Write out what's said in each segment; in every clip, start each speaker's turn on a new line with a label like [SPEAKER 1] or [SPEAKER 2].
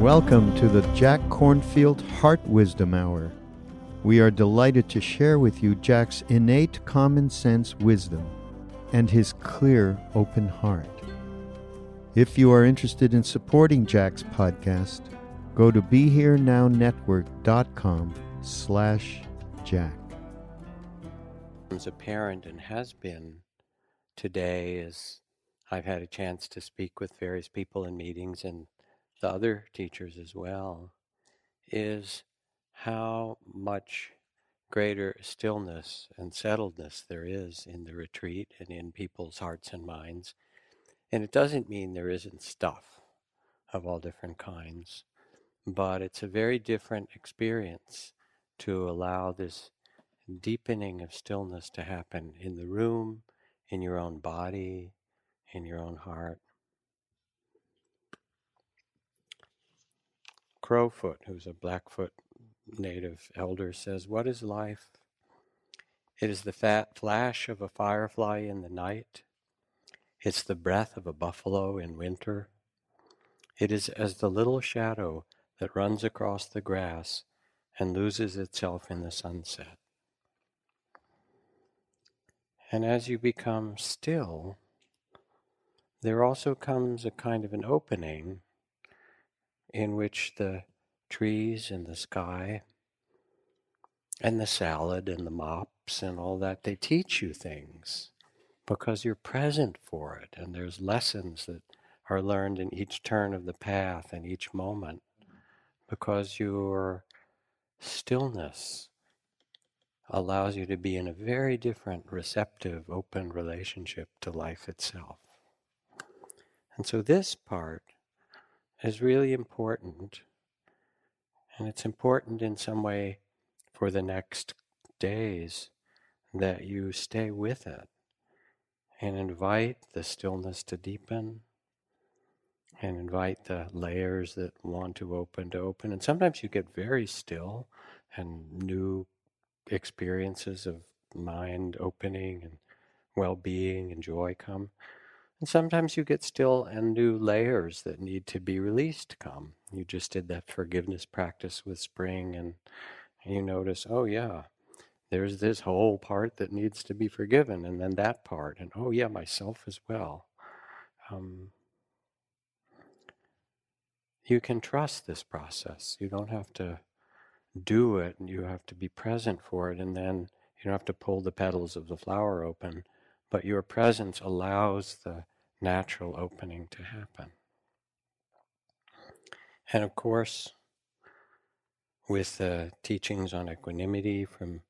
[SPEAKER 1] Welcome to the Jack Kornfield Heart Wisdom Hour. We are delighted to share with you Jack's innate common sense wisdom and his clear, open heart. If you are interested in supporting Jack's podcast, go to BeHereNowNetwork.com slash Jack.
[SPEAKER 2] As a parent and has been today as I've had a chance to speak with various people in meetings and the other teachers as well, is how much greater stillness and settledness there is in the retreat and in people's hearts and minds. And it doesn't mean there isn't stuff of all different kinds, but it's a very different experience to allow this deepening of stillness to happen in the room, in your own body, in your own heart. Crowfoot, who's a Blackfoot native elder, says, What is life? It is the fat flash of a firefly in the night. It's the breath of a buffalo in winter. It is as the little shadow that runs across the grass and loses itself in the sunset. And as you become still, there also comes a kind of an opening in which the trees and the sky and the salad and the mops and all that, they teach you things because you're present for it. And there's lessons that are learned in each turn of the path and each moment because your stillness allows you to be in a very different, receptive, open relationship to life itself. And so this part is really important. And it's important in some way for the next days that you stay with it and invite the stillness to deepen and invite the layers that want to open to open. And sometimes you get very still and new experiences of mind opening and well being and joy come. And sometimes you get still and new layers that need to be released come. You just did that forgiveness practice with spring, and you notice, oh, yeah, there's this whole part that needs to be forgiven, and then that part, and oh, yeah, myself as well. Um, you can trust this process. You don't have to do it, and you have to be present for it, and then you don't have to pull the petals of the flower open but your presence allows the natural opening to happen. And of course, with the teachings on equanimity from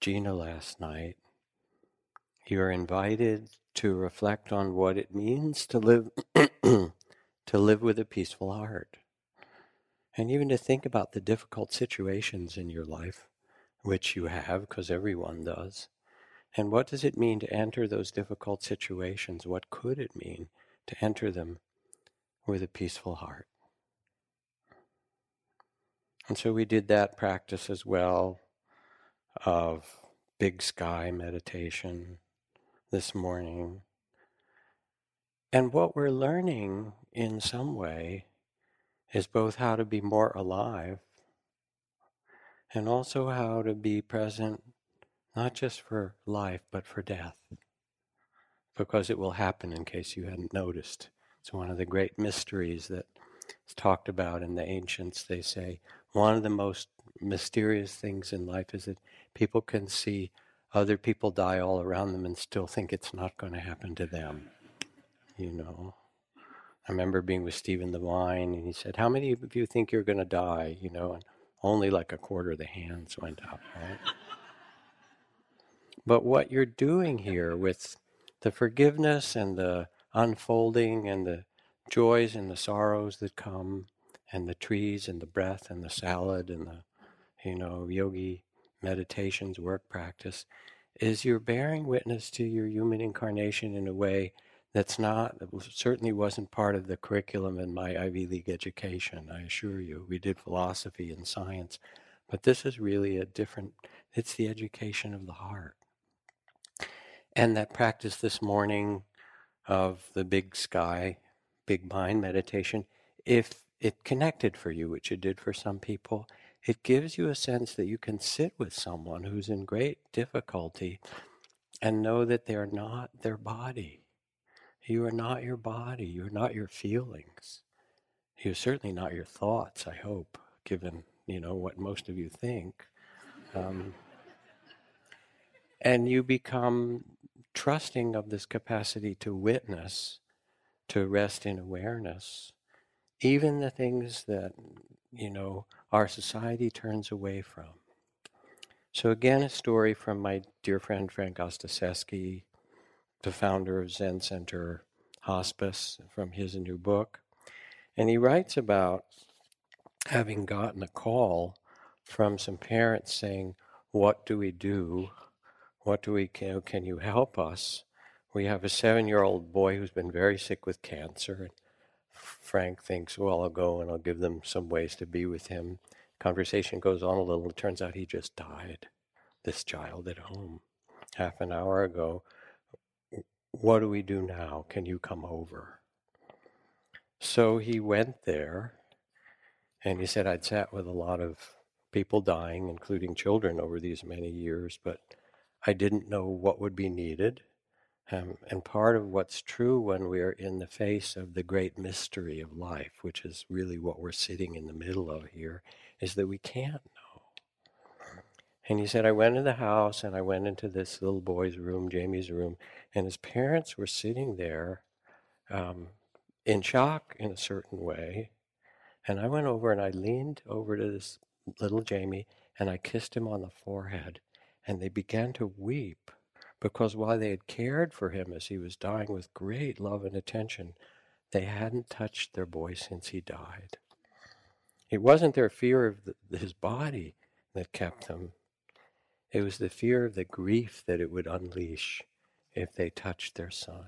[SPEAKER 2] Gina last night, you're invited to reflect on what it means to live to live with a peaceful heart. And even to think about the difficult situations in your life, which you have, because everyone does and what does it mean to enter those difficult situations? What could it mean to enter them with a peaceful heart? And so we did that practice as well of big sky meditation this morning. And what we're learning in some way is both how to be more alive and also how to be present not just for life, but for death. Because it will happen in case you hadn't noticed. It's one of the great mysteries that is talked about in the ancients. They say one of the most mysterious things in life is that people can see other people die all around them and still think it's not going to happen to them. You know. I remember being with Stephen Levine, and he said, "How many of you think you're going to die?" You know, and only like a quarter of the hands went up. Right? But what you're doing here with the forgiveness and the unfolding and the joys and the sorrows that come, and the trees and the breath and the salad and the, you know, yogi meditations, work practice, is you're bearing witness to your human incarnation in a way that's not, that certainly wasn't part of the curriculum in my Ivy League education, I assure you. We did philosophy and science, but this is really a different, it's the education of the heart. And that practice this morning of the big sky, big mind meditation, if it connected for you, which it did for some people, it gives you a sense that you can sit with someone who's in great difficulty and know that they're not their body. You are not your body. You're not your feelings. You're certainly not your thoughts, I hope, given, you know, what most of you think. Um, and you become trusting of this capacity to witness, to rest in awareness, even the things that, you know, our society turns away from. So, again, a story from my dear friend Frank Ostaseski, the founder of Zen Center Hospice, from his new book. And he writes about having gotten a call from some parents saying, What do we do? What do we can, can you help us? We have a seven year old boy who's been very sick with cancer. And Frank thinks, Well, I'll go and I'll give them some ways to be with him. Conversation goes on a little. It turns out he just died, this child at home, half an hour ago. What do we do now? Can you come over? So he went there and he said, I'd sat with a lot of people dying, including children, over these many years, but I didn't know what would be needed. Um, and part of what's true when we're in the face of the great mystery of life, which is really what we're sitting in the middle of here, is that we can't know. And he said, I went in the house and I went into this little boy's room, Jamie's room, and his parents were sitting there um, in shock in a certain way. And I went over and I leaned over to this little Jamie and I kissed him on the forehead. And they began to weep because while they had cared for him as he was dying with great love and attention, they hadn't touched their boy since he died. It wasn't their fear of the, his body that kept them, it was the fear of the grief that it would unleash if they touched their son.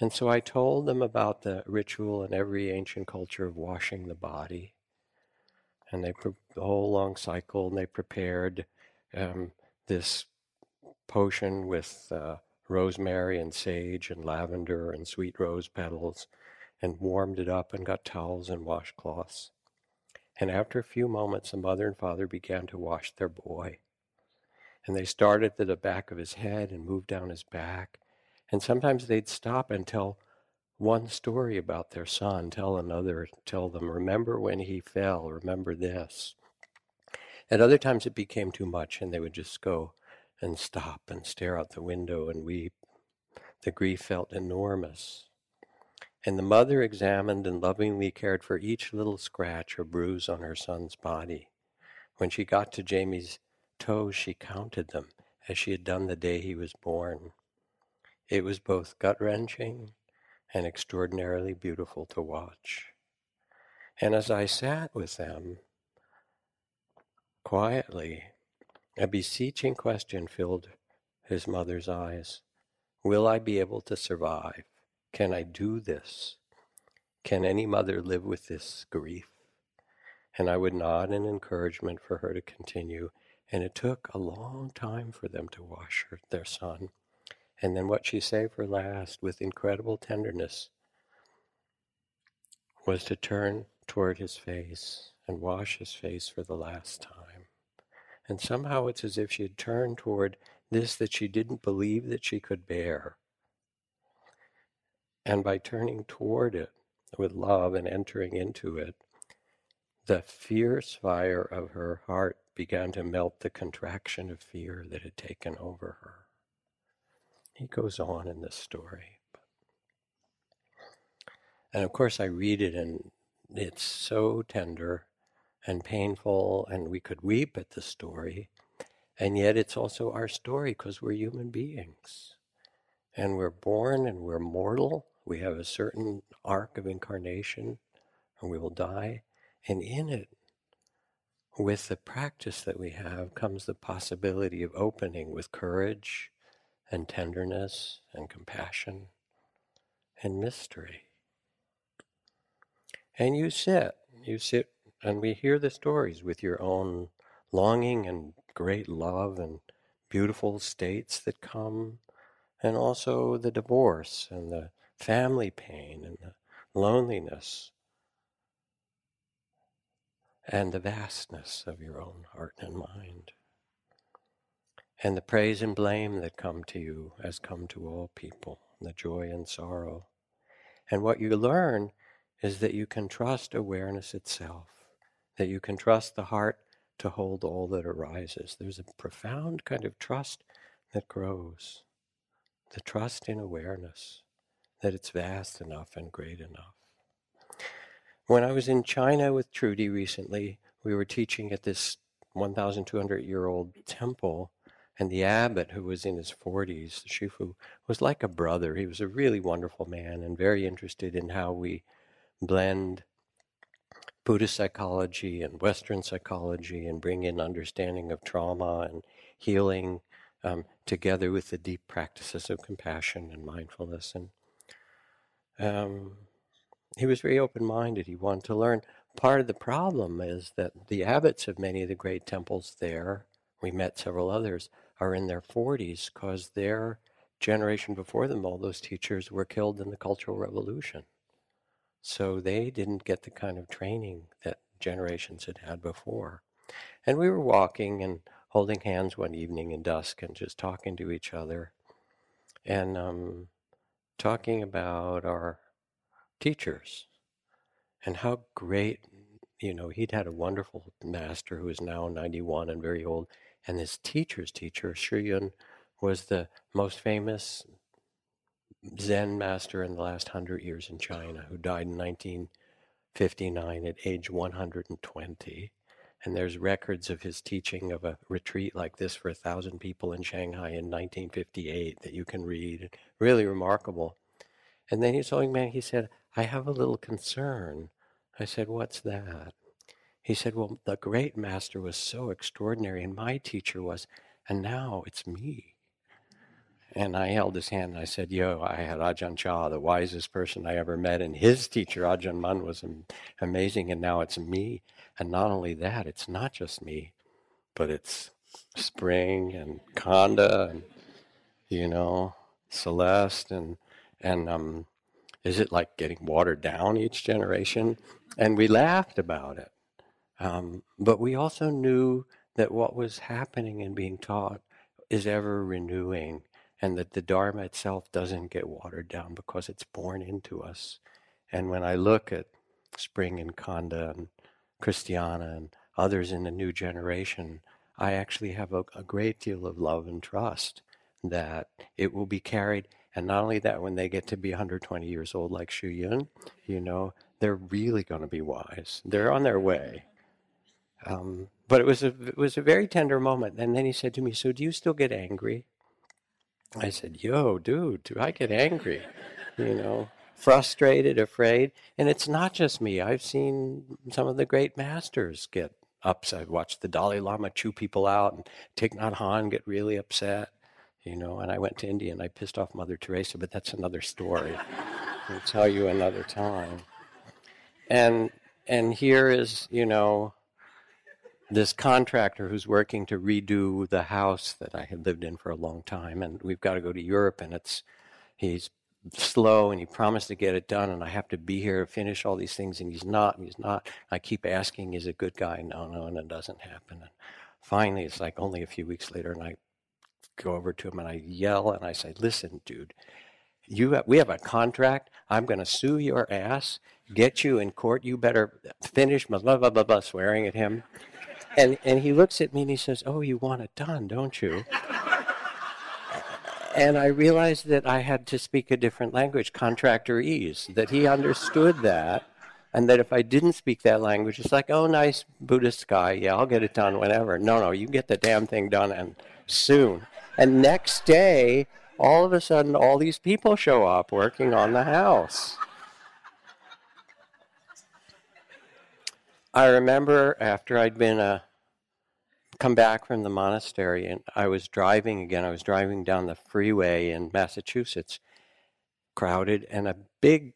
[SPEAKER 2] And so I told them about the ritual in every ancient culture of washing the body. And they, the whole long cycle, and they prepared um, this potion with uh, rosemary and sage and lavender and sweet rose petals and warmed it up and got towels and washcloths. And after a few moments, the mother and father began to wash their boy. And they started at the back of his head and moved down his back. And sometimes they'd stop and tell one story about their son, tell another, tell them, remember when he fell, remember this. At other times it became too much and they would just go and stop and stare out the window and weep. The grief felt enormous. And the mother examined and lovingly cared for each little scratch or bruise on her son's body. When she got to Jamie's toes, she counted them as she had done the day he was born. It was both gut wrenching and extraordinarily beautiful to watch. And as I sat with them quietly, a beseeching question filled his mother's eyes. Will I be able to survive? Can I do this? Can any mother live with this grief? And I would nod in encouragement for her to continue. And it took a long time for them to wash her, their son. And then what she saved for last, with incredible tenderness, was to turn toward his face and wash his face for the last time. And somehow it's as if she had turned toward this that she didn't believe that she could bear. And by turning toward it with love and entering into it, the fierce fire of her heart began to melt the contraction of fear that had taken over her. He goes on in this story. And of course, I read it, and it's so tender and painful, and we could weep at the story. And yet, it's also our story because we're human beings. And we're born and we're mortal. We have a certain arc of incarnation, and we will die. And in it, with the practice that we have, comes the possibility of opening with courage and tenderness and compassion and mystery. And you sit, you sit, and we hear the stories with your own longing and great love and beautiful states that come, and also the divorce and the family pain and the loneliness and the vastness of your own heart and mind. And the praise and blame that come to you as come to all people, the joy and sorrow. And what you learn is that you can trust awareness itself, that you can trust the heart to hold all that arises. There's a profound kind of trust that grows, the trust in awareness, that it's vast enough and great enough. When I was in China with Trudy recently, we were teaching at this 1,200 year old temple, and the abbot, who was in his 40s, the Shifu, was like a brother. He was a really wonderful man and very interested in how we blend Buddhist psychology and Western psychology and bring in understanding of trauma and healing um, together with the deep practices of compassion and mindfulness. And um, he was very open minded. He wanted to learn. Part of the problem is that the abbots of many of the great temples there, we met several others, are in their 40s because their generation before them, all those teachers were killed in the Cultural Revolution. So they didn't get the kind of training that generations had had before. And we were walking and holding hands one evening in dusk and just talking to each other and um, talking about our teachers and how great, you know, he'd had a wonderful master who is now 91 and very old. And his teacher's teacher, Shuyun, was the most famous Zen master in the last hundred years in China, who died in 1959 at age 120. And there's records of his teaching of a retreat like this for a thousand people in Shanghai in 1958 that you can read. Really remarkable. And then he's told me, he said, I have a little concern. I said, What's that? He said, Well, the great master was so extraordinary, and my teacher was, and now it's me. And I held his hand and I said, Yo, I had Ajahn Chah, the wisest person I ever met, and his teacher, Ajahn Mun, was amazing, and now it's me. And not only that, it's not just me, but it's Spring and Khanda and, you know, Celeste and, and um, is it like getting watered down each generation? And we laughed about it. Um, but we also knew that what was happening and being taught is ever renewing and that the Dharma itself doesn't get watered down because it's born into us. And when I look at Spring and Khanda and Christiana and others in the new generation, I actually have a, a great deal of love and trust that it will be carried and not only that, when they get to be 120 years old, like Shu Yun, you know, they're really going to be wise. They're on their way. Um, but it was a it was a very tender moment. And then he said to me, "So do you still get angry?" I said, "Yo, dude, do I get angry? You know, frustrated, afraid. And it's not just me. I've seen some of the great masters get upset. I've watched the Dalai Lama chew people out, and Thich Nhat Hanh get really upset you know, and I went to India and I pissed off Mother Teresa, but that's another story. I'll tell you another time. And and here is, you know, this contractor who's working to redo the house that I had lived in for a long time, and we've got to go to Europe, and it's he's slow and he promised to get it done and I have to be here to finish all these things and he's not and he's not. I keep asking, is a good guy? No, no, and it doesn't happen. And finally, it's like only a few weeks later and I go over to him and I yell and I say, listen, dude, you have, we have a contract. I'm going to sue your ass, get you in court. You better finish, blah, blah, blah, blah, blah, swearing at him. And, and he looks at me and he says, oh, you want it done, don't you? and I realized that I had to speak a different language, contractorese, that he understood that, and that if I didn't speak that language, it's like, oh, nice Buddhist guy, yeah, I'll get it done whenever. No, no, you get the damn thing done and soon. And next day, all of a sudden, all these people show up working on the house. I remember after I'd been a come back from the monastery and I was driving again. I was driving down the freeway in Massachusetts, crowded, and a big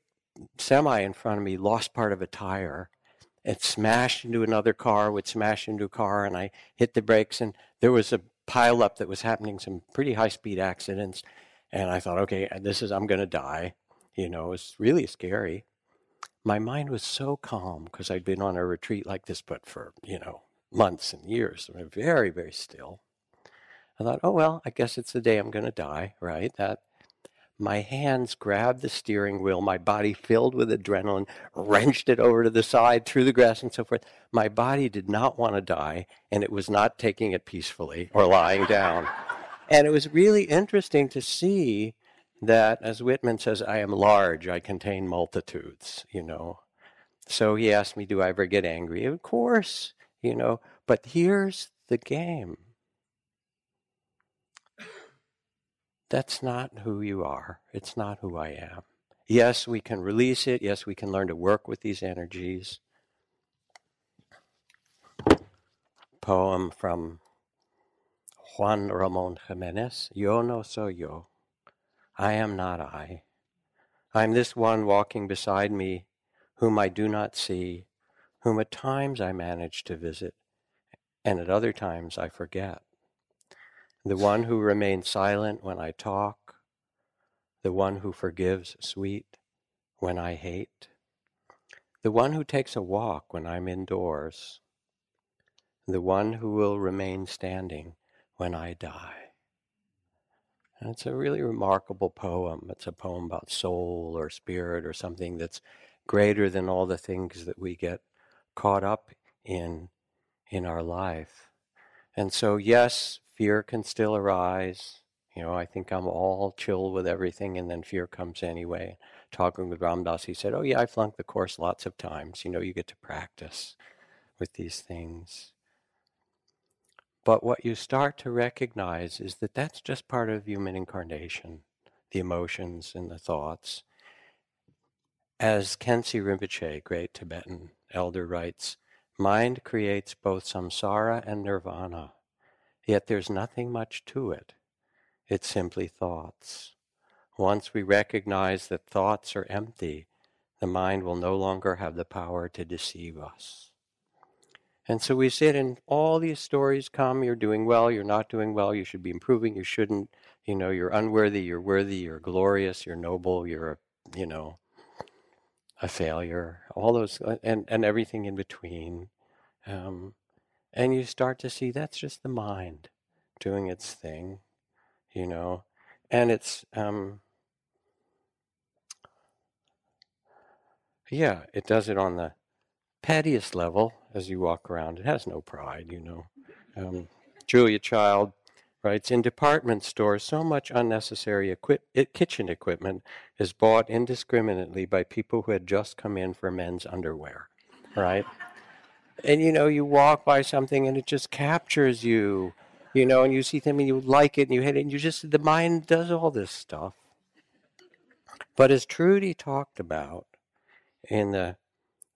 [SPEAKER 2] semi in front of me lost part of a tire. It smashed into another car, would smash into a car, and I hit the brakes, and there was a pileup that was happening, some pretty high speed accidents. And I thought, okay, this is, I'm going to die. You know, it's really scary. My mind was so calm because I'd been on a retreat like this, but for, you know, months and years. I mean, very, very still. I thought, oh, well, I guess it's the day I'm going to die, right? That my hands grabbed the steering wheel, my body filled with adrenaline, wrenched it over to the side through the grass and so forth. My body did not want to die, and it was not taking it peacefully or lying down. And it was really interesting to see that, as Whitman says, I am large, I contain multitudes, you know. So he asked me, Do I ever get angry? Of course you know. But here's the game that's not who you are, it's not who I am. Yes, we can release it. Yes, we can learn to work with these energies. Poem from Juan Ramon Jimenez Yo no soy yo. I am not I. I am this one walking beside me, whom I do not see, whom at times I manage to visit, and at other times I forget. The one who remains silent when I talk, the one who forgives sweet when I hate, the one who takes a walk when I'm indoors, the one who will remain standing when I die. It's a really remarkable poem. It's a poem about soul or spirit or something that's greater than all the things that we get caught up in in our life. And so yes, fear can still arise. You know, I think I'm all chill with everything and then fear comes anyway. Talking with Ram Dass, he said, Oh yeah, I flunked the course lots of times. You know, you get to practice with these things. But what you start to recognize is that that's just part of human incarnation, the emotions and the thoughts. As Khyentse Rinpoche, great Tibetan elder writes, mind creates both samsara and nirvana, yet there's nothing much to it. It's simply thoughts. Once we recognize that thoughts are empty, the mind will no longer have the power to deceive us. And so we sit and all these stories come, you're doing well, you're not doing well, you should be improving, you shouldn't, you know, you're unworthy, you're worthy, you're glorious, you're noble, you're, you know, a failure, all those, uh, and, and everything in between. Um, and you start to see that's just the mind doing its thing, you know, and it's, um, yeah, it does it on the pettiest level as you walk around. It has no pride, you know. Um, Julia Child writes In department stores, so much unnecessary equip- kitchen equipment is bought indiscriminately by people who had just come in for men's underwear, right? and you know, you walk by something and it just captures you, you know, and you see something and you like it and you hit it and you just, the mind does all this stuff. But as Trudy talked about in the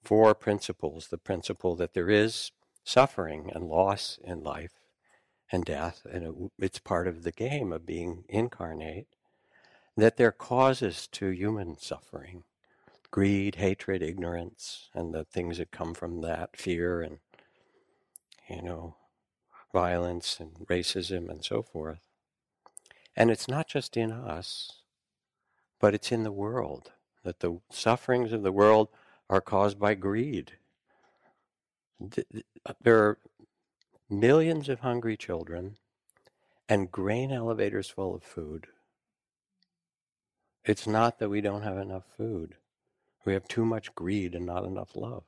[SPEAKER 2] four principles, the principle that there is suffering and loss in life, and death, and it, it's part of the game of being incarnate, that there are causes to human suffering greed, hatred, ignorance, and the things that come from that fear and, you know, violence and racism and so forth. And it's not just in us, but it's in the world, that the sufferings of the world are caused by greed. Uh, there are millions of hungry children and grain elevators full of food. It's not that we don't have enough food. We have too much greed and not enough love.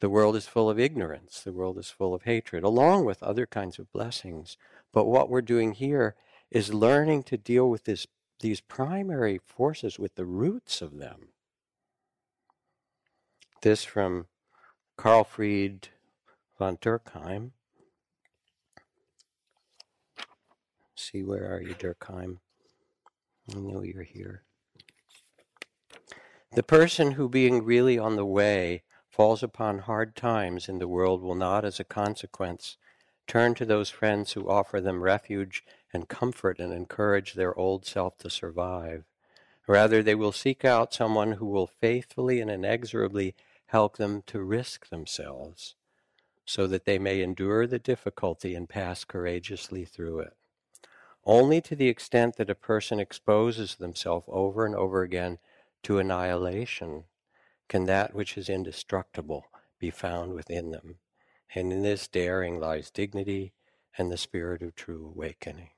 [SPEAKER 2] The world is full of ignorance. The world is full of hatred, along with other kinds of blessings. But what we're doing here is learning to deal with this, these primary forces, with the roots of them. This from Karl Fried von Durkheim. See, where are you, Dürckheim? I know you're here. The person who, being really on the way, falls upon hard times in the world will not, as a consequence, turn to those friends who offer them refuge and comfort and encourage their old self to survive. Rather, they will seek out someone who will faithfully and inexorably help them to risk themselves so that they may endure the difficulty and pass courageously through it. Only to the extent that a person exposes themselves over and over again to annihilation can that which is indestructible be found within them. And in this daring lies dignity and the spirit of true awakening.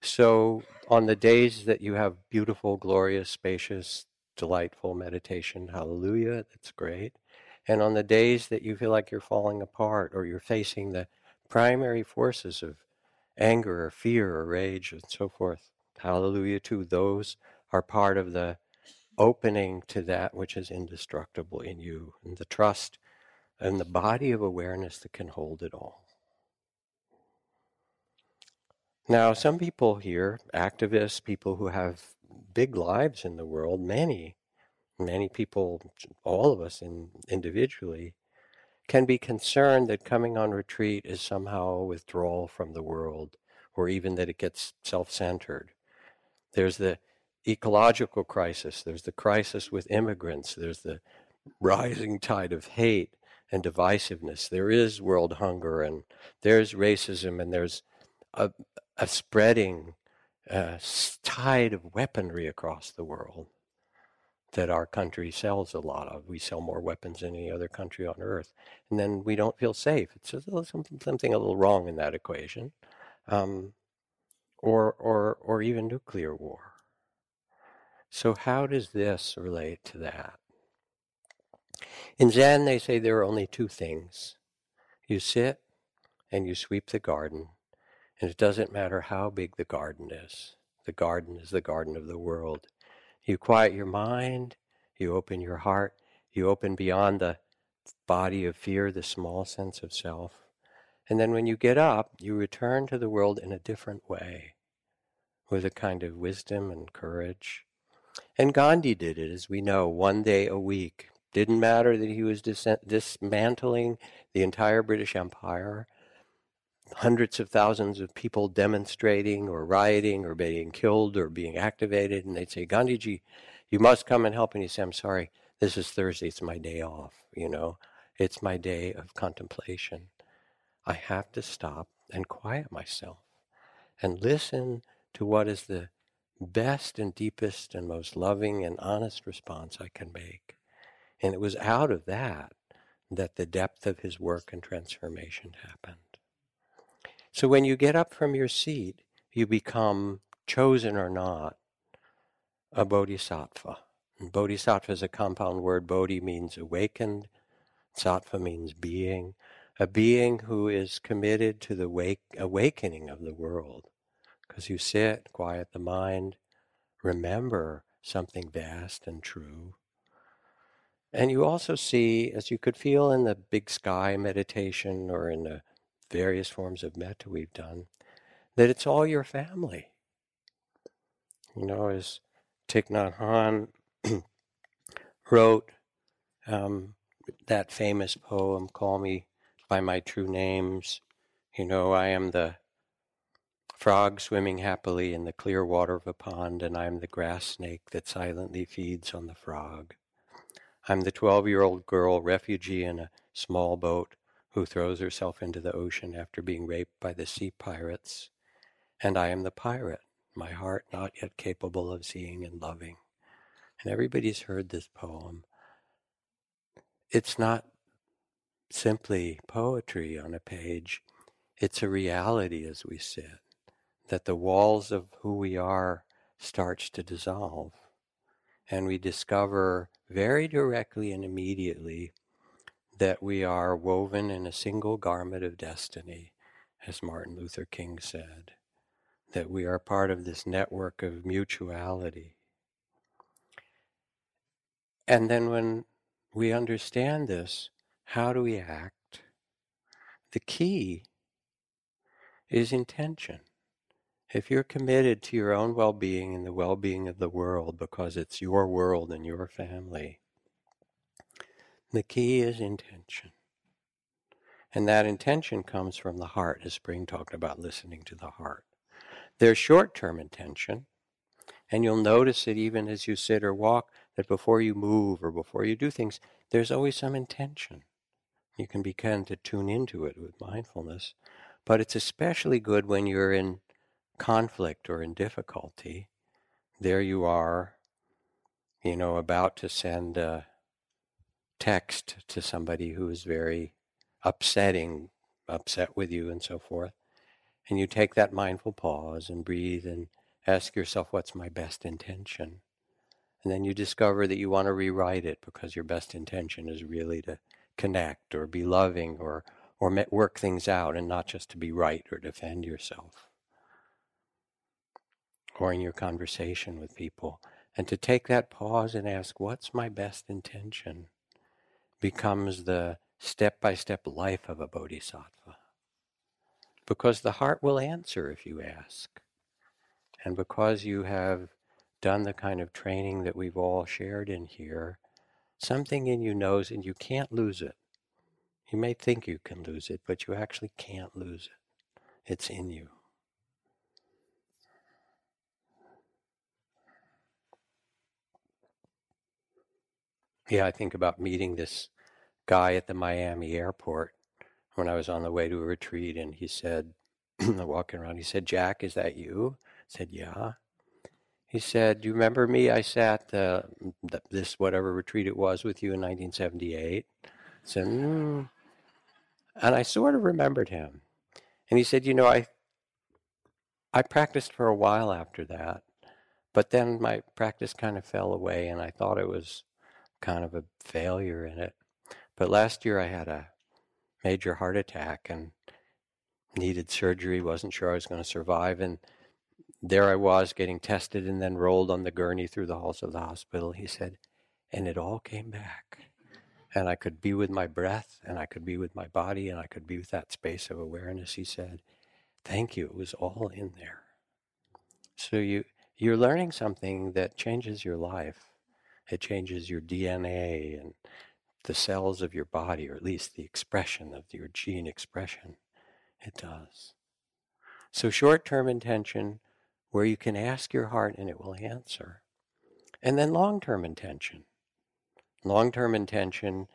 [SPEAKER 2] So, on the days that you have beautiful, glorious, spacious, delightful meditation, hallelujah, that's great. And on the days that you feel like you're falling apart or you're facing the primary forces of anger or fear or rage and so forth, hallelujah too, those are part of the opening to that which is indestructible in you and the trust and the body of awareness that can hold it all. Now, some people here, activists, people who have big lives in the world, many, many people, all of us in, individually, can be concerned that coming on retreat is somehow a withdrawal from the world, or even that it gets self centered. There's the ecological crisis, there's the crisis with immigrants, there's the rising tide of hate and divisiveness. There is world hunger, and there's racism, and there's a, a spreading uh, tide of weaponry across the world that our country sells a lot of. We sell more weapons than any other country on earth, and then we don't feel safe. It's something, something a little wrong in that equation, um, or or or even nuclear war. So how does this relate to that? In Zen, they say there are only two things: you sit and you sweep the garden, and it doesn't matter how big the garden is. The garden is the garden of the world you quiet your mind, you open your heart, you open beyond the body of fear, the small sense of self. And then when you get up, you return to the world in a different way, with a kind of wisdom and courage. And Gandhi did it, as we know, one day a week. Didn't matter that he was dis- dismantling the entire British Empire hundreds of thousands of people demonstrating or rioting or being killed or being activated, and they'd say, Gandhiji, you must come and help. And he'd say, I'm sorry, this is Thursday, it's my day off, you know, it's my day of contemplation. I have to stop and quiet myself and listen to what is the best and deepest and most loving and honest response I can make. And it was out of that that the depth of his work and transformation happened. So when you get up from your seat, you become, chosen or not, a bodhisattva. And bodhisattva is a compound word. Bodhi means awakened, sattva means being, a being who is committed to the wake, awakening of the world. Because you sit, quiet the mind, remember something vast and true. And you also see, as you could feel in the big sky meditation or in the various forms of metta we've done, that it's all your family. You know, as Thich Nhat Hanh wrote um, that famous poem, Call Me by My True Names, you know, I am the frog swimming happily in the clear water of a pond, and I am the grass snake that silently feeds on the frog. I'm the 12 year old girl, refugee in a small boat, who throws herself into the ocean after being raped by the sea pirates. And I am the pirate my heart not yet capable of seeing and loving. And everybody's heard this poem. It's not simply poetry on a page, it's a reality as we sit, that the walls of who we are starts to dissolve. And we discover very directly and immediately that we are woven in a single garment of destiny, as Martin Luther King said, that we are part of this network of mutuality. And then when we understand this, how do we act? The key is intention. If you're committed to your own well being and the well being of the world because it's your world and your family, the key is intention. And that intention comes from the heart, as Spring talked about listening to the heart. There's short term intention, and you'll notice it even as you sit or walk, that before you move or before you do things, there's always some intention. You can begin to tune into it with mindfulness. But it's especially good when you're in conflict or in difficulty. There you are, you know, about to send a text to somebody who is very upsetting, upset with you, and so forth. And you take that mindful pause and breathe and ask yourself, what's my best intention? And then you discover that you want to rewrite it because your best intention is really to connect or be loving or or work things out and not just to be right or defend yourself or in your conversation with people and to take that pause and ask what's my best intention becomes the step-by-step life of a bodhisattva because the heart will answer if you ask and because you have done the kind of training that we've all shared in here Something in you knows and you can't lose it. You may think you can lose it, but you actually can't lose it. It's in you. Yeah, I think about meeting this guy at the Miami airport when I was on the way to a retreat, and he said, walking around, he said, Jack, is that you? I said, Yeah. He said, "Do you remember me? I sat uh, th- this whatever retreat it was with you in 1978." I said, mm. and I sort of remembered him. And he said, "You know, I I practiced for a while after that, but then my practice kind of fell away, and I thought it was kind of a failure in it. But last year I had a major heart attack and needed surgery. wasn't sure I was going to survive, and." there I was getting tested and then rolled on the gurney through the halls of the hospital. He said, and it all came back. And I could be with my breath and I could be with my body and I could be with that space of awareness. He said, Thank you. It was all in there. So you you're learning something that changes your life. It changes your DNA and the cells of your body, or at least the expression of your gene expression. It does. So short term intention where you can ask your heart and it will answer. And then long term intention. Long term intention,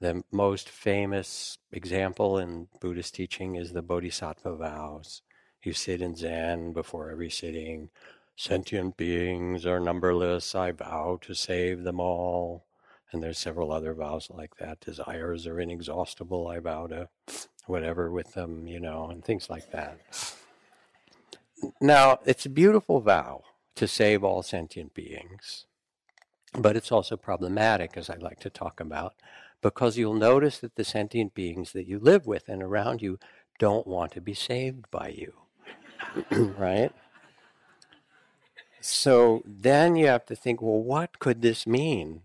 [SPEAKER 2] the most famous example in Buddhist teaching is the Bodhisattva vows. You sit in Zen before every sitting. Sentient beings are numberless. I vow to save them all. And there's several other vows like that. Desires are inexhaustible. I vow to whatever with them, you know, and things like that. Now, it's a beautiful vow to save all sentient beings, but it's also problematic, as I like to talk about, because you'll notice that the sentient beings that you live with and around you don't want to be saved by you, right? So then you have to think, well, what could this mean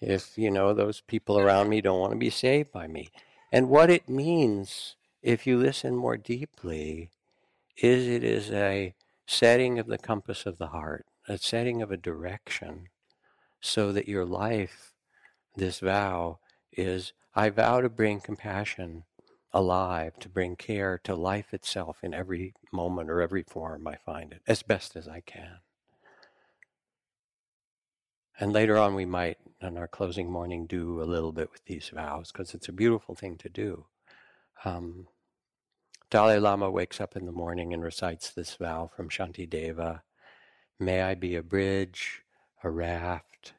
[SPEAKER 2] if, you know, those people around me don't want to be saved by me? And what it means, if you listen more deeply, is it is a setting of the compass of the heart, a setting of a direction, so that your life, this vow, is I vow to bring compassion alive, to bring care to life itself in every moment or every form I find it, as best as I can. And later on, we might, in our closing morning, do a little bit with these vows because it's a beautiful thing to do. Um, Dalai Lama wakes up in the morning and recites this vow from Shantideva. May I be a bridge, a raft,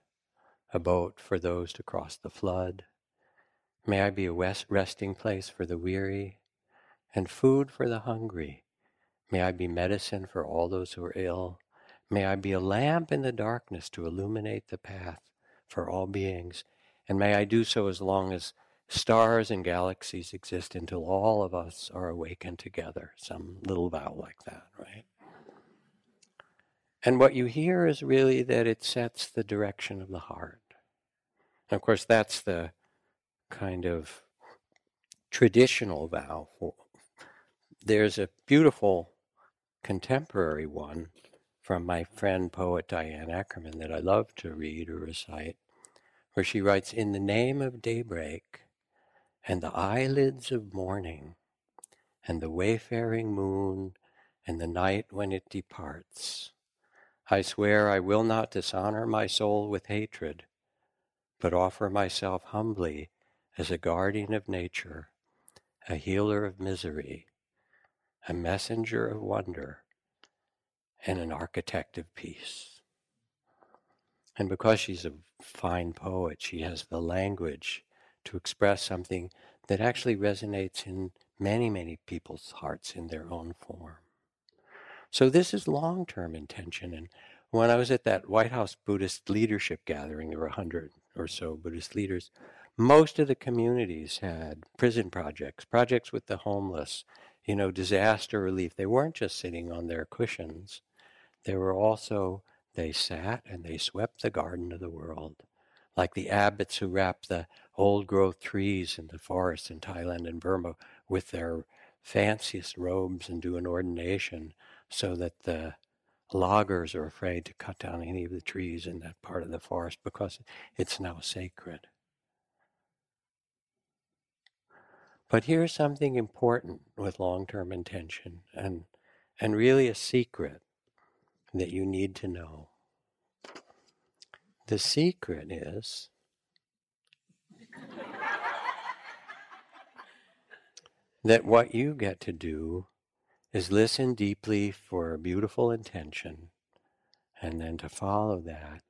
[SPEAKER 2] a boat for those to cross the flood. May I be a resting place for the weary and food for the hungry. May I be medicine for all those who are ill. May I be a lamp in the darkness to illuminate the path for all beings. And may I do so as long as stars and galaxies exist until all of us are awakened together. Some little vow like that, right? And what you hear is really that it sets the direction of the heart. And of course, that's the kind of traditional vow. There's a beautiful contemporary one from my friend poet Diane Ackerman that I love to read or recite, where she writes, In the name of daybreak and the eyelids of morning and the wayfaring moon and the night when it departs, I swear I will not dishonor my soul with hatred, but offer myself humbly as a guardian of nature, a healer of misery, a messenger of wonder, and an architect of peace. And because she's a fine poet, she has the language to express something that actually resonates in many, many people's hearts in their own form. So this is long-term intention. And when I was at that White House Buddhist leadership gathering, there were a hundred or so Buddhist leaders. Most of the communities had prison projects, projects with the homeless, you know, disaster relief. They weren't just sitting on their cushions. They were also, they sat and they swept the garden of the world. Like the abbots who wrap the old growth trees in the forests in Thailand and Burma with their fanciest robes and do an ordination so that the loggers are afraid to cut down any of the trees in that part of the forest because it's now sacred. But here's something important with long term intention and, and really a secret that you need to know. The secret is that what you get to do is listen deeply for a beautiful intention and then to follow that.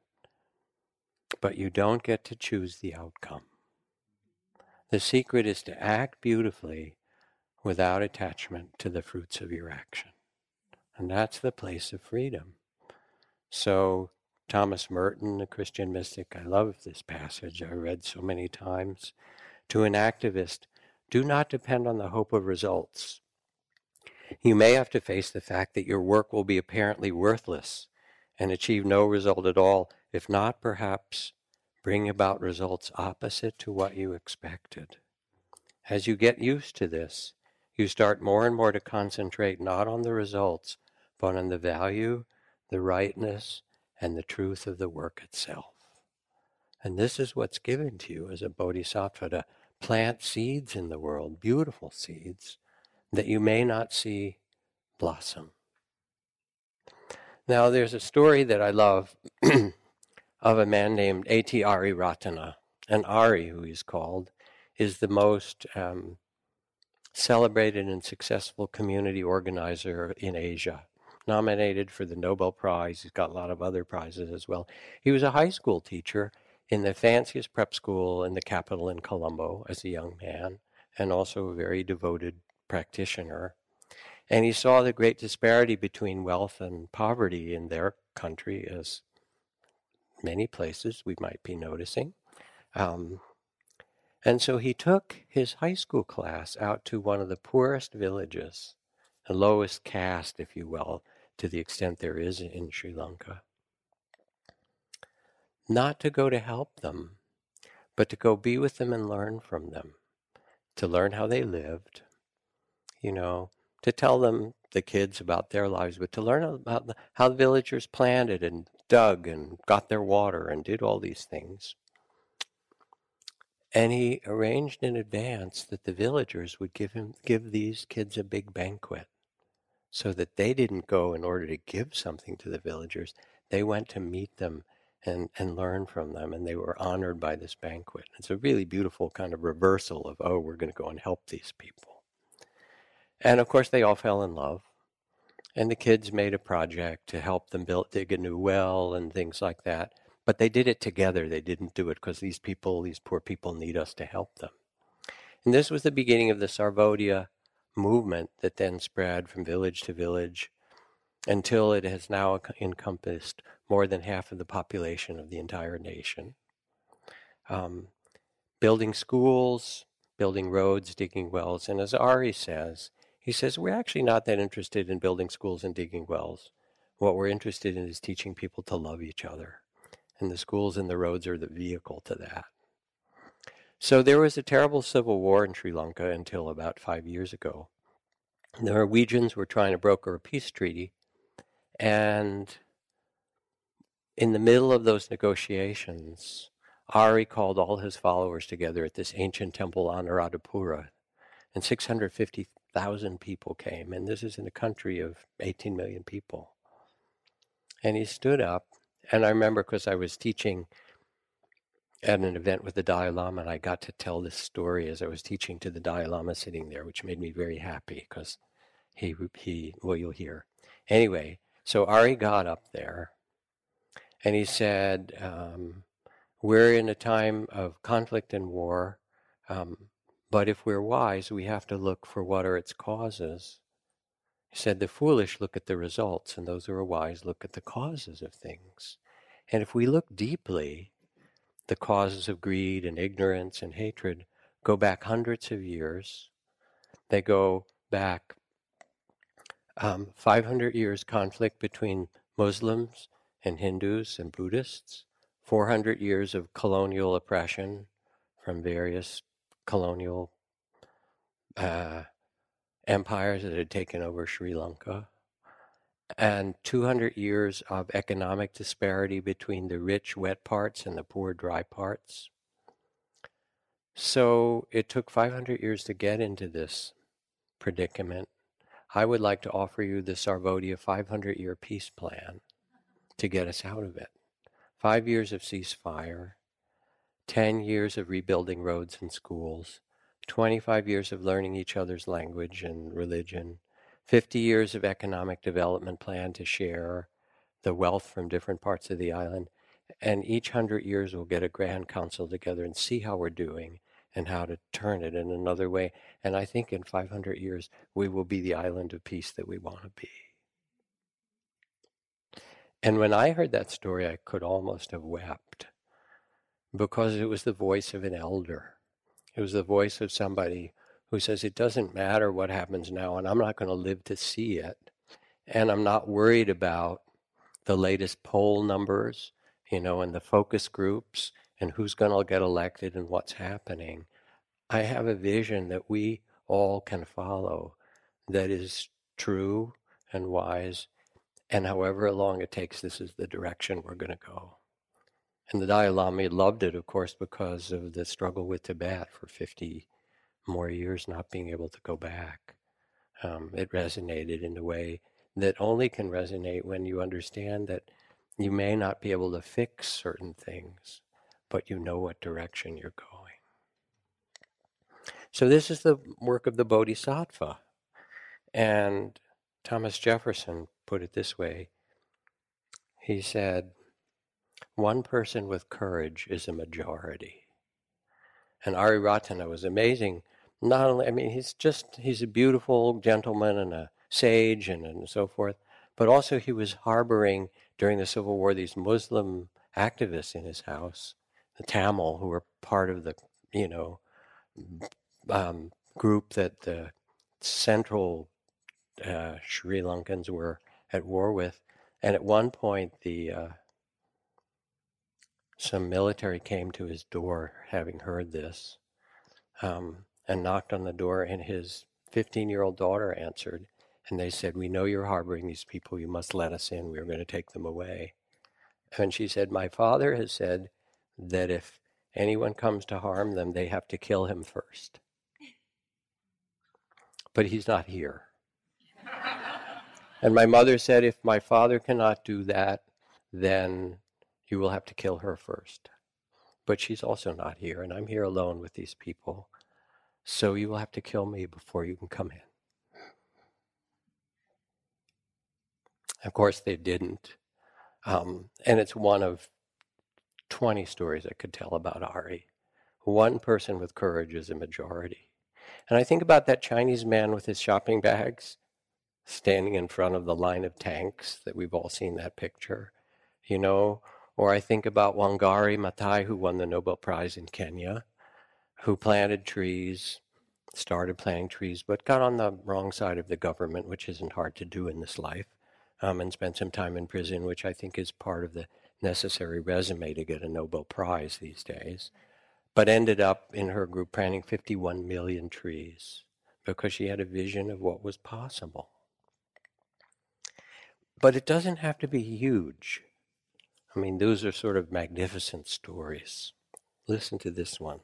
[SPEAKER 2] But you don't get to choose the outcome. The secret is to act beautifully without attachment to the fruits of your action. And that's the place of freedom. So, Thomas Merton, the Christian mystic, I love this passage. I read so many times. To an activist, do not depend on the hope of results. You may have to face the fact that your work will be apparently worthless and achieve no result at all, if not perhaps bring about results opposite to what you expected. As you get used to this, you start more and more to concentrate not on the results, on the value, the rightness, and the truth of the work itself. And this is what's given to you as a bodhisattva to plant seeds in the world, beautiful seeds, that you may not see blossom. Now, there's a story that I love of a man named A.T. Ariyaratne, And Ari, who he's called, is the most um, celebrated and successful community organizer in Asia. Nominated for the Nobel Prize. He's got a lot of other prizes as well. He was a high school teacher in the fanciest prep school in the capital in Colombo as a young man, and also a very devoted practitioner. And he saw the great disparity between wealth and poverty in their country, as many places we might be noticing. Um, and so he took his high school class out to one of the poorest villages, the lowest caste, if you will, to the extent there is in Sri Lanka. Not to go to help them, but to go be with them and learn from them, to learn how they lived, you know, to tell them, the kids, about their lives, but to learn about how the villagers planted and dug and got their water and did all these things. And he arranged in advance that the villagers would give him give these kids a big banquet so that they didn't go in order to give something to the villagers. They went to meet them and, and learn from them, and they were honored by this banquet. It's a really beautiful kind of reversal of, oh, we're going to go and help these people. And of course, they all fell in love. And the kids made a project to help them build, dig a new well and things like that. But they did it together. They didn't do it because these people, these poor people, need us to help them. And this was the beginning of the Sarvodaya movement that then spread from village to village until it has now encompassed more than half of the population of the entire nation. Um, building schools, building roads, digging wells. And as Ari says, he says, we're actually not that interested in building schools and digging wells. What we're interested in is teaching people to love each other. And the schools and the roads are the vehicle to that. So there was a terrible civil war in Sri Lanka until about five years ago. The Norwegians were trying to broker a peace treaty. And in the middle of those negotiations, Ari called all his followers together at this ancient temple Anuradhapura, and 650,000 people came. And this is in a country of 18 million people. And he stood up, and I remember because I was teaching at an event with the Dalai Lama, and I got to tell this story as I was teaching to the Dalai Lama sitting there, which made me very happy because he, he, well, you'll hear. Anyway, so Ari got up there, and he said, um, we're in a time of conflict and war, um, but if we're wise, we have to look for what are its causes. He said, The foolish look at the results, and those who are wise look at the causes of things. And if we look deeply, the causes of greed and ignorance and hatred go back hundreds of years. They go back um, 500 years conflict between Muslims and Hindus and Buddhists. 400 years of colonial oppression from various colonial uh, empires that had taken over Sri Lanka, and 200 years of economic disparity between the rich, wet parts and the poor, dry parts. So it took 500 years to get into this predicament. I would like to offer you the Sarvodaya 500 year peace plan to get us out of it five years of ceasefire, 10 years of rebuilding roads and schools, 25 years of learning each other's language and religion, 50 years of economic development plan to share the wealth from different parts of the island. And each hundred years we'll get a grand council together and see how we're doing and how to turn it in another way. And I think in 500 years we will be the island of peace that we want to be. And when I heard that story, I could almost have wept because it was the voice of an elder. It was the voice of somebody who says, It doesn't matter what happens now, and I'm not going to live to see it. And I'm not worried about the latest poll numbers, you know, and the focus groups and who's going to get elected and what's happening. I have a vision that we all can follow that is true and wise and however long it takes, this is the direction we're going to go. And the Dalai Lama loved it, of course, because of the struggle with Tibet for 50 more years, not being able to go back. Um, it resonated in a way that only can resonate when you understand that you may not be able to fix certain things, but you know what direction you're going. So, this is the work of the Bodhisattva. And Thomas Jefferson put it this way. He said, One person with courage is a majority. And Ariyaratne was amazing. Not only, I mean, he's just, he's a beautiful gentleman and a sage and, and so forth, but also he was harboring during the Civil War these Muslim activists in his house, the Tamil, who were part of the, you know, um, group that the central uh, Sri Lankans were at war with. And at one point, the uh, some military came to his door, having heard this, um, and knocked on the door. And his 15-year-old daughter answered, and they said, "We know you're harboring these people. You must let us in. We're going to take them away." And she said, "My father has said that if anyone comes to harm them, they have to kill him first. But he's not here." And my mother said, if my father cannot do that, then you will have to kill her first. But she's also not here, and I'm here alone with these people. So you will have to kill me before you can come in. Of course, they didn't. Um, and it's one of 20 stories I could tell about Ari. One person with courage is a majority. And I think about that Chinese man with his shopping bags standing in front of the line of tanks that we've all seen that picture, you know, or I think about Wangari Maathai, who won the Nobel Prize in Kenya, who planted trees, started planting trees, but got on the wrong side of the government, which isn't hard to do in this life, um, and spent some time in prison, which I think is part of the necessary resume to get a Nobel Prize these days, but ended up in her group planting 51 million trees because she had a vision of what was possible. But it doesn't have to be huge. I mean, those are sort of magnificent stories. Listen to this one.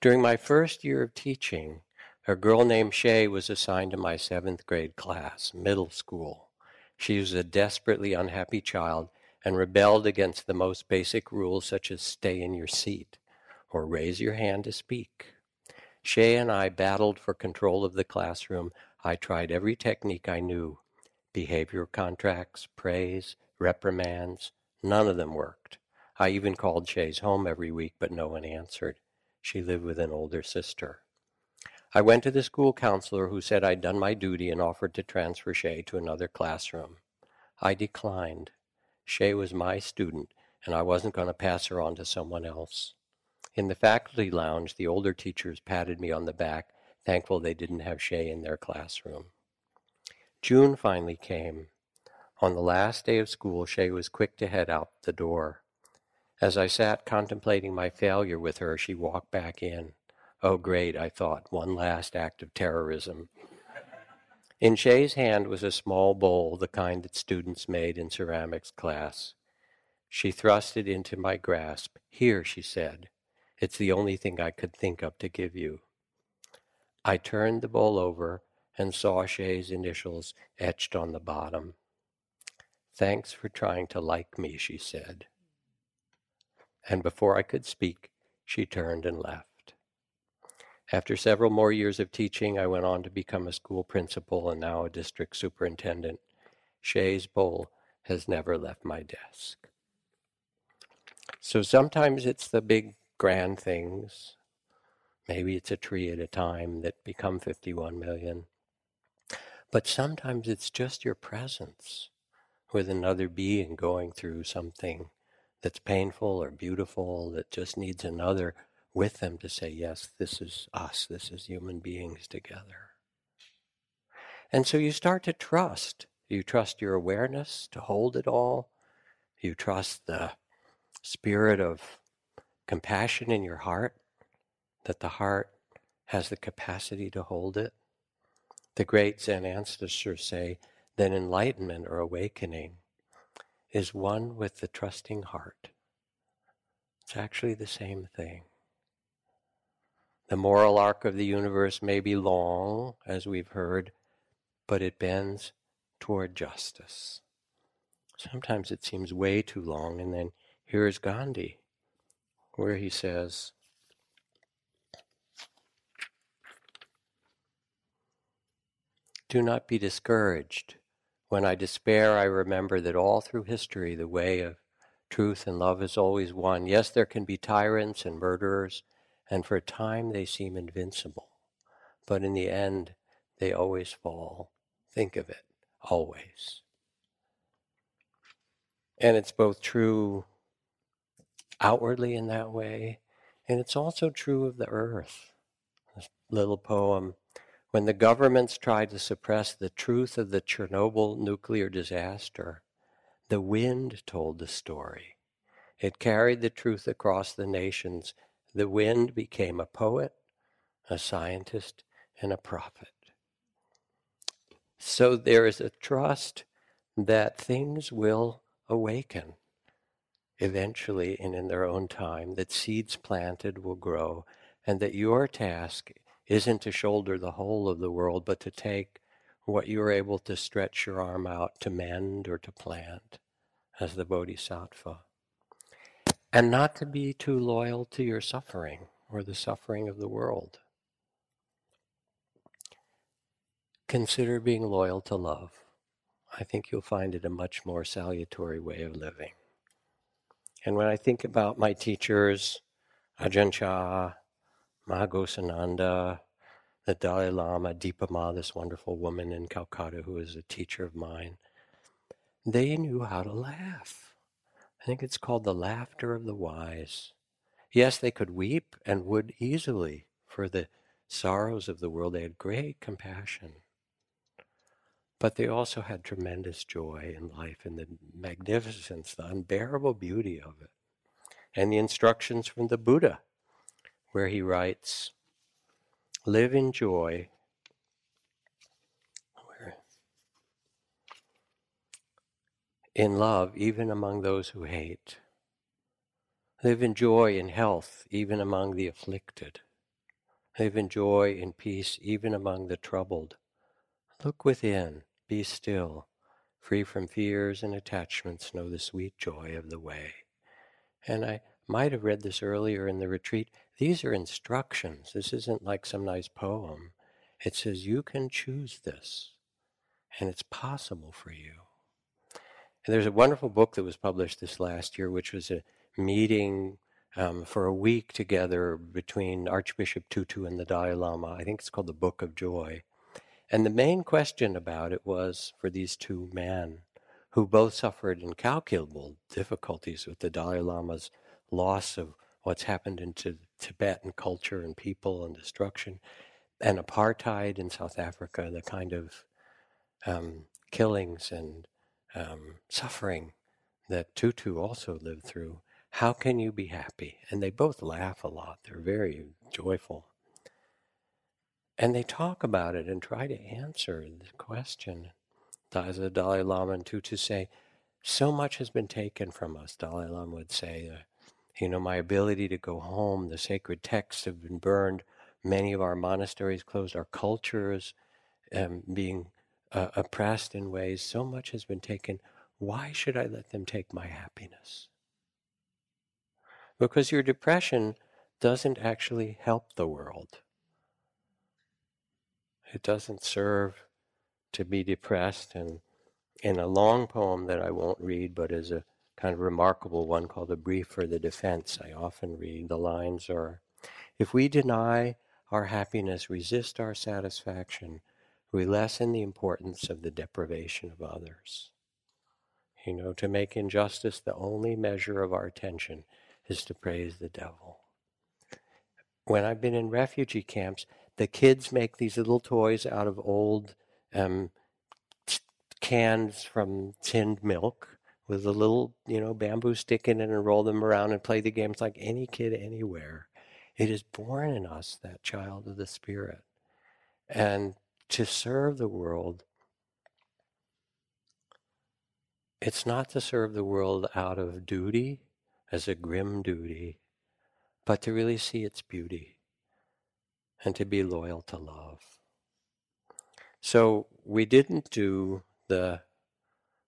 [SPEAKER 2] During my first year of teaching, a girl named Shay was assigned to my seventh grade class, middle school. She was a desperately unhappy child and rebelled against the most basic rules, such as stay in your seat or raise your hand to speak. Shay and I battled for control of the classroom. I tried every technique I knew behavior contracts, praise, reprimands. None of them worked. I even called Shay's home every week, but no one answered. She lived with an older sister. I went to the school counselor who said I'd done my duty and offered to transfer Shay to another classroom. I declined. Shay was my student, and I wasn't going to pass her on to someone else. In the faculty lounge, the older teachers patted me on the back, thankful they didn't have Shay in their classroom. June finally came. On the last day of school, Shay was quick to head out the door. As I sat contemplating my failure with her, she walked back in. Oh, great, I thought, one last act of terrorism. In Shay's hand was a small bowl, the kind that students made in ceramics class. She thrust it into my grasp. Here, she said. It's the only thing I could think of to give you. I turned the bowl over and saw Shay's initials etched on the bottom. Thanks for trying to like me, she said. And before I could speak, she turned and left. After several more years of teaching, I went on to become a school principal and now a district superintendent. Shay's bowl has never left my desk. So sometimes it's the big grand things. Maybe it's a tree at a time that become 51 million. But sometimes it's just your presence with another being going through something that's painful or beautiful that just needs another with them to say, yes, this is us, this is human beings together. And so you start to trust. You trust your awareness to hold it all. You trust the spirit of compassion in your heart, that the heart has the capacity to hold it. The great Zen ancestors say that enlightenment or awakening is one with the trusting heart. It's actually the same thing. The moral arc of the universe may be long, as we've heard, but it bends toward justice. Sometimes it seems way too long, and then here is Gandhi, where he says, Do not be discouraged. When I despair, I remember that all through history the way of truth and love is always one. Yes, there can be tyrants and murderers, and for a time they seem invincible. But in the end, they always fall. Think of it, always. And it's both true outwardly in that way, and it's also true of the earth. This little poem when the governments tried to suppress the truth of the Chernobyl nuclear disaster, the wind told the story. It carried the truth across the nations. The wind became a poet, a scientist, and a prophet. So there is a trust that things will awaken eventually and in their own time, that seeds planted will grow, and that your task isn't to shoulder the whole of the world, but to take what you're able to stretch your arm out to mend or to plant as the Bodhisattva. And not to be too loyal to your suffering or the suffering of the world. Consider being loyal to love. I think you'll find it a much more salutary way of living. And when I think about my teachers, Ajahn Chah, Maha Ghosananda, the Dalai Lama, Dipa Ma, this wonderful woman in Calcutta who is a teacher of mine, they knew how to laugh. I think it's called the laughter of the wise. Yes, they could weep and would easily for the sorrows of the world. They had great compassion. But they also had tremendous joy in life and the magnificence, the unbearable beauty of it. And the instructions from the Buddha, where he writes, Live in joy. In love, even among those who hate. Live in joy and health, even among the afflicted. Live in joy and peace, even among the troubled. Look within, be still, free from fears and attachments, know the sweet joy of the way. And I might have read this earlier in the retreat. These are instructions. This isn't like some nice poem. It says you can choose this, and it's possible for you. And there's a wonderful book that was published this last year, which was a meeting um, for a week together between Archbishop Tutu and the Dalai Lama. I think it's called the Book of Joy. And the main question about it was for these two men who both suffered incalculable difficulties with the Dalai Lama's loss of what's happened into Tibetan culture and people and destruction, and apartheid in South Africa, the kind of um, killings and um, suffering that Tutu also lived through. How can you be happy? And they both laugh a lot. They're very joyful. And they talk about it and try to answer the question. The Dalai Lama and Tutu say, so much has been taken from us, Dalai Lama would say. Uh, you know, my ability to go home, the sacred texts have been burned, many of our monasteries closed, our cultures um, being uh, oppressed in ways, so much has been taken. Why should I let them take my happiness? Because your depression doesn't actually help the world. It doesn't serve to be depressed. And in a long poem that I won't read, but is a kind of remarkable one called A Brief for the Defense, I often read, the lines are If we deny our happiness, resist our satisfaction, we lessen the importance of the deprivation of others. You know, to make injustice the only measure of our attention is to praise the devil. When I've been in refugee camps, the kids make these little toys out of old um, cans from tinned milk with a little, you know, bamboo stick in it and roll them around and play the games like any kid anywhere. It is born in us, that child of the Spirit. And to serve the world, it's not to serve the world out of duty, as a grim duty, but to really see its beauty and to be loyal to love. So we didn't do the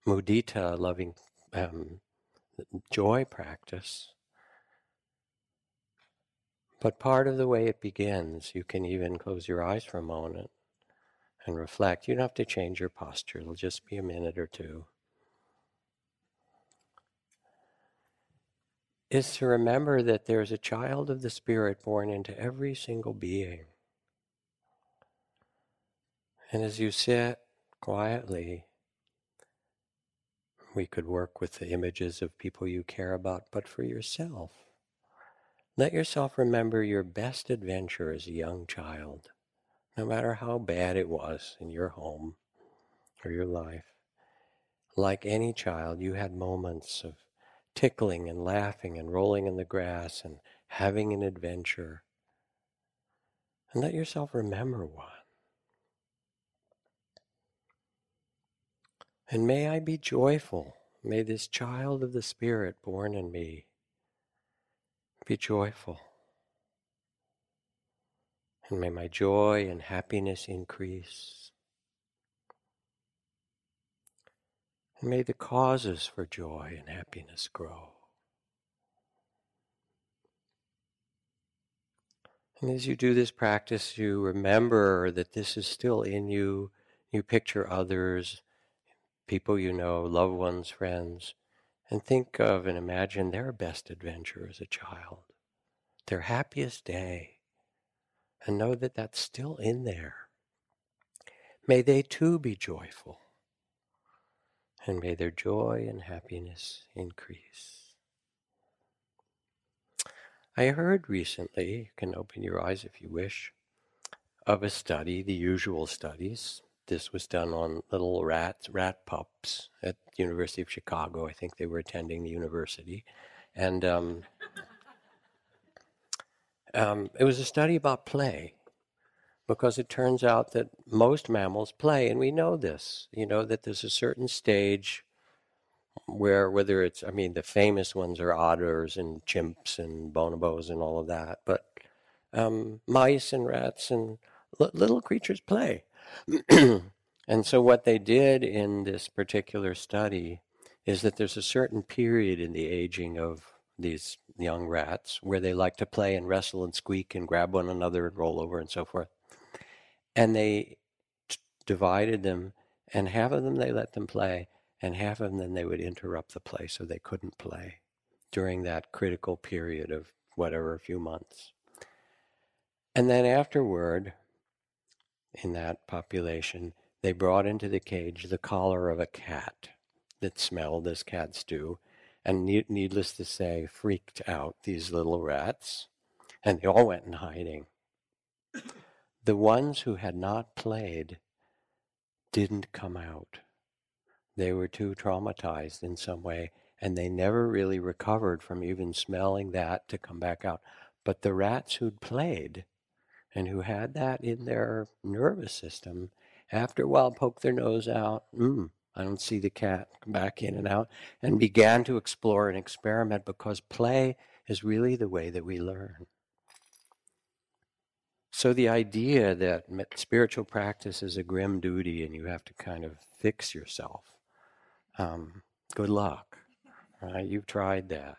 [SPEAKER 2] mudita, loving um, joy practice. But part of the way it begins, you can even close your eyes for a moment and reflect. You don't have to change your posture, it'll just be a minute or two. is to remember that there's a child of the Spirit born into every single being. And as you sit quietly, we could work with the images of people you care about, but for yourself, let yourself remember your best adventure as a young child, no matter how bad it was in your home or your life. Like any child, you had moments of tickling and laughing and rolling in the grass and having an adventure. And let yourself remember one. And may I be joyful. May this child of the Spirit born in me be joyful. And may my joy and happiness increase. And may the causes for joy and happiness grow. And as you do this practice, you remember that this is still in you. You picture others people you know, loved ones, friends, and think of and imagine their best adventure as a child, their happiest day, and know that that's still in there. May they too be joyful, and may their joy and happiness increase. I heard recently, you can open your eyes if you wish, of a study, the usual studies. This was done on little rats, rat pups at the University of Chicago. I think they were attending the university. And um, um, it was a study about play because it turns out that most mammals play, and we know this. You know that there's a certain stage where, whether it's, I mean, the famous ones are otters and chimps and bonobos and all of that, but um, mice and rats and l- little creatures play. and so, what they did in this particular study is that there's a certain period in the aging of these young rats where they like to play and wrestle and squeak and grab one another and roll over and so forth. And they t- divided them, and half of them they let them play, and half of them they would interrupt the play so they couldn't play during that critical period of whatever, a few months. And then afterward, in that population, they brought into the cage the collar of a cat that smelled as cats do, and needless to say, freaked out these little rats, and they all went in hiding. The ones who had not played didn't come out. They were too traumatized in some way, and they never really recovered from even smelling that to come back out. But the rats who'd played and who had that in their nervous system, after a while poked their nose out, mm, I don't see the cat, come back in and out, and began to explore and experiment because play is really the way that we learn. So the idea that spiritual practice is a grim duty and you have to kind of fix yourself, um, good luck. Right? You've tried that.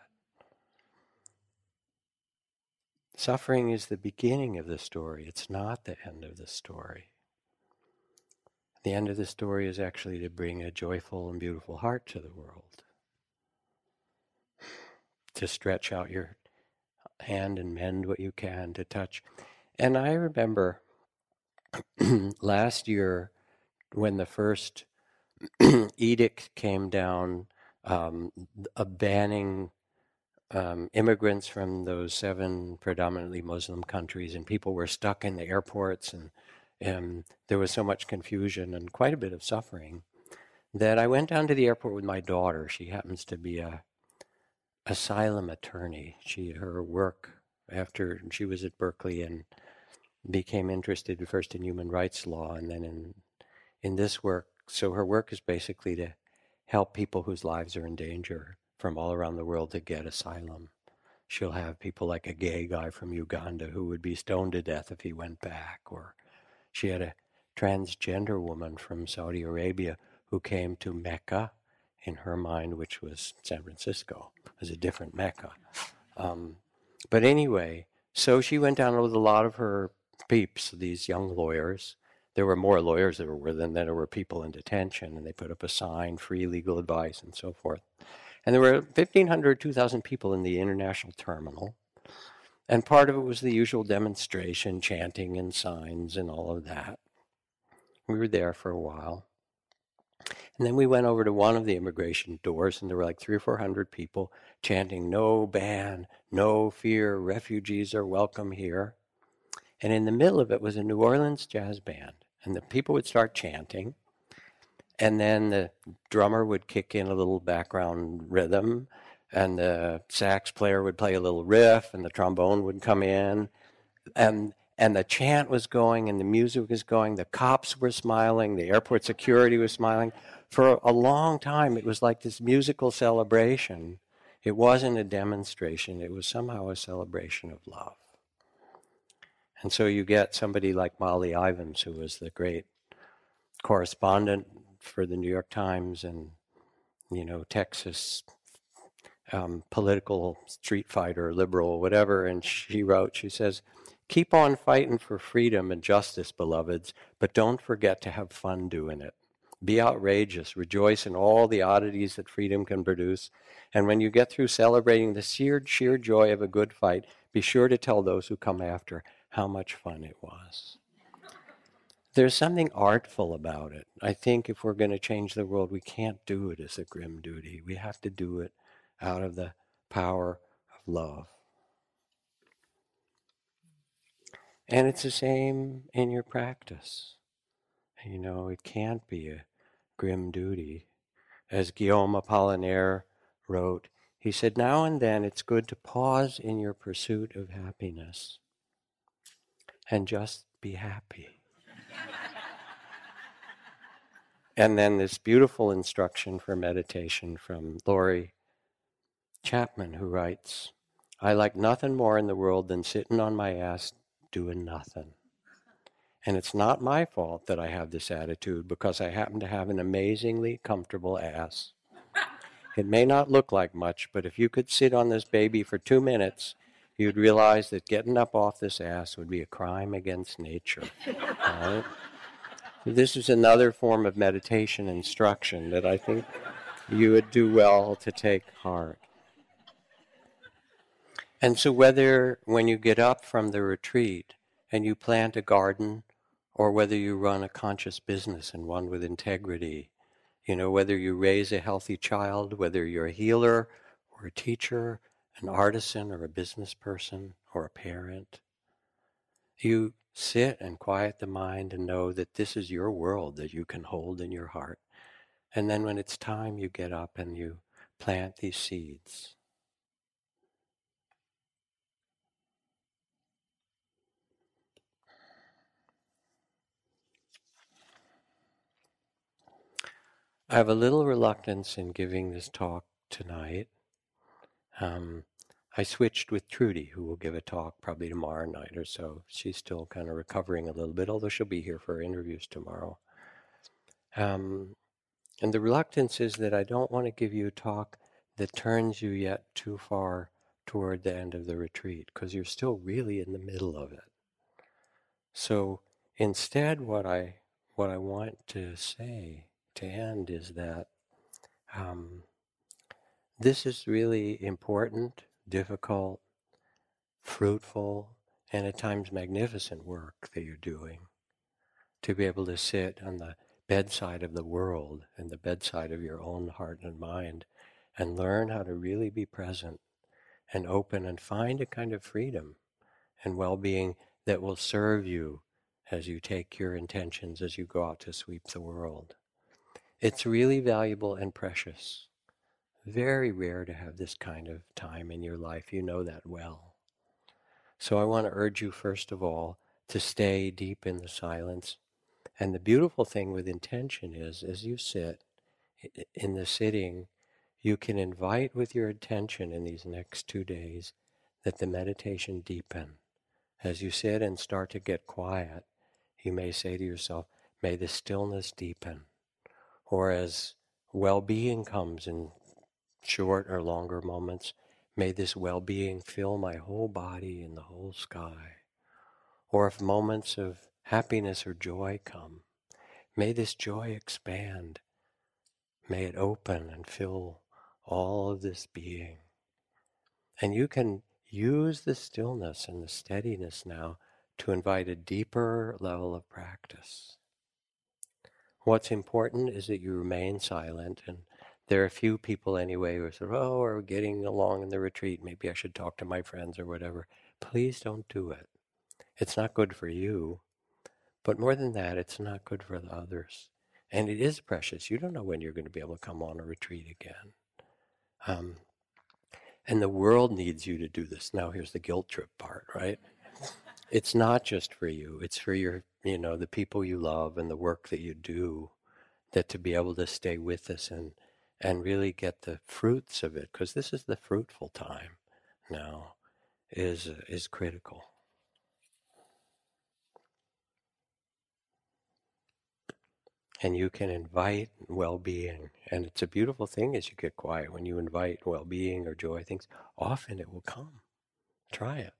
[SPEAKER 2] Suffering is the beginning of the story, it's not the end of the story. The end of the story is actually to bring a joyful and beautiful heart to the world. To stretch out your hand and mend what you can, to touch. And I remember last year when the first edict came down, um, a banning um, immigrants from those seven predominantly Muslim countries, and people were stuck in the airports, and, and there was so much confusion and quite a bit of suffering that I went down to the airport with my daughter. She happens to be a asylum attorney. She her work after she was at Berkeley and became interested first in human rights law and then in in this work. So her work is basically to help people whose lives are in danger from all around the world to get asylum. She'll have people like a gay guy from Uganda who would be stoned to death if he went back. Or she had a transgender woman from Saudi Arabia who came to Mecca in her mind, which was San Francisco, it was a different Mecca. Um, but anyway, so she went down with a lot of her peeps, these young lawyers. There were more lawyers there were than there were people in detention, and they put up a sign, free legal advice, and so forth. And there were 1,500, 2,000 people in the international terminal. And part of it was the usual demonstration, chanting and signs and all of that. We were there for a while. And then we went over to one of the immigration doors, and there were like three or four hundred people chanting, No ban, no fear, refugees are welcome here. And in the middle of it was a New Orleans jazz band. And the people would start chanting and then the drummer would kick in a little background rhythm and the sax player would play a little riff and the trombone would come in and and the chant was going and the music was going the cops were smiling the airport security was smiling. For a long time it was like this musical celebration. It wasn't a demonstration it was somehow a celebration of love. And so you get somebody like Molly Ivins who was the great correspondent for the New York Times and you know Texas um, political street fighter, liberal, whatever. And she wrote, she says, "Keep on fighting for freedom and justice, beloveds, but don't forget to have fun doing it. Be outrageous. Rejoice in all the oddities that freedom can produce. And when you get through celebrating the sheer, sheer joy of a good fight, be sure to tell those who come after how much fun it was. There's something artful about it. I think if we're going to change the world, we can't do it as a grim duty. We have to do it out of the power of love. And it's the same in your practice. You know, it can't be a grim duty. As Guillaume Apollinaire wrote, he said, Now and then it's good to pause in your pursuit of happiness and just be happy. and then this beautiful instruction for meditation from Laurie Chapman, who writes, I like nothing more in the world than sitting on my ass doing nothing. And it's not my fault that I have this attitude because I happen to have an amazingly comfortable ass. It may not look like much, but if you could sit on this baby for two minutes, you'd realize that getting up off this ass would be a crime against nature. Right? This is another form of meditation instruction that I think you would do well to take heart. And so, whether when you get up from the retreat and you plant a garden, or whether you run a conscious business and one with integrity, you know, whether you raise a healthy child, whether you're a healer or a teacher, an artisan or a business person or a parent, you sit and quiet the mind and know that this is your world that you can hold in your heart. And then when it's time, you get up and you plant these seeds. I have a little reluctance in giving this talk tonight. Um, I switched with Trudy, who will give a talk probably tomorrow night or so. She's still kind of recovering a little bit, although she'll be here for interviews tomorrow. Um, and the reluctance is that I don't want to give you a talk that turns you yet too far toward the end of the retreat, because you're still really in the middle of it. So instead, what I what I want to say to end is that um, this is really important, difficult, fruitful, and at times magnificent work that you're doing. To be able to sit on the bedside of the world and the bedside of your own heart and mind and learn how to really be present and open and find a kind of freedom and well being that will serve you as you take your intentions as you go out to sweep the world. It's really valuable and precious. Very rare to have this kind of time in your life. You know that well. So I want to urge you, first of all, to stay deep in the silence. And the beautiful thing with intention is, as you sit in the sitting, you can invite with your attention in these next two days that the meditation deepen. As you sit and start to get quiet, you may say to yourself, may the stillness deepen or as well being comes in short or longer moments, may this well being fill my whole body and the whole sky. Or if moments of happiness or joy come, may this joy expand. May it open and fill all of this being. And you can use the stillness and the steadiness now to invite a deeper level of practice. What's important is that you remain silent. And there are a few people anyway who say, oh, we're getting along in the retreat. Maybe I should talk to my friends or whatever. Please don't do it. It's not good for you. But more than that, it's not good for the others. And it is precious. You don't know when you're going to be able to come on a retreat again. Um, and the world needs you to do this. Now, here's the guilt trip part, right? It's not just for you, it's for your you know, the people you love and the work that you do, that to be able to stay with us and and really get the fruits of it, because this is the fruitful time now, is uh, is critical. And you can invite well-being, and it's a beautiful thing as you get quiet when you invite well-being or joy things. Often it will come. Try it.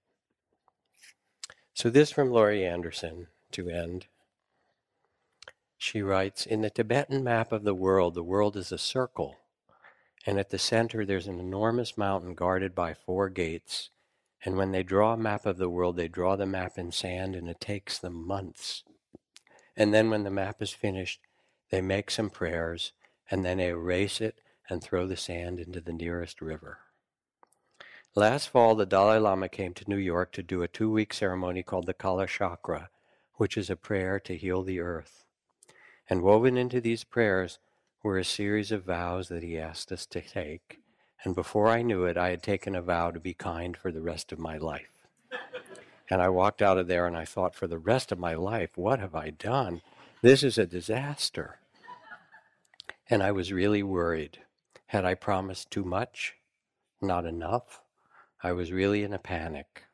[SPEAKER 2] So this from Laurie Anderson to end. She writes In the Tibetan map of the world, the world is a circle. And at the center, there's an enormous mountain guarded by four gates. And when they draw a map of the world, they draw the map in sand, and it takes them months. And then when the map is finished, they make some prayers, and then they erase it and throw the sand into the nearest river. Last fall, the Dalai Lama came to New York to do a two week ceremony called the Kalachakra, which is a prayer to heal the earth. And woven into these prayers were a series of vows that he asked us to take. And before I knew it, I had taken a vow to be kind for the rest of my life. And I walked out of there and I thought, for the rest of my life, what have I done? This is a disaster. And I was really worried. Had I promised too much? Not enough? I was really in a panic.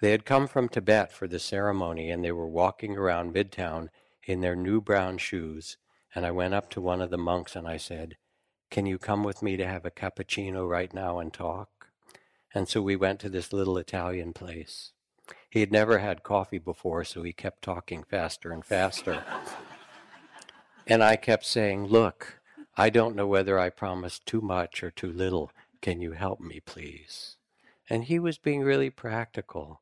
[SPEAKER 2] They had come from Tibet for the ceremony and they were walking around Midtown in their new brown shoes. And I went up to one of the monks and I said, Can you come with me to have a cappuccino right now and talk? And so we went to this little Italian place. He had never had coffee before, so he kept talking faster and faster. and I kept saying, Look, I don't know whether I promised too much or too little. Can you help me, please? And he was being really practical.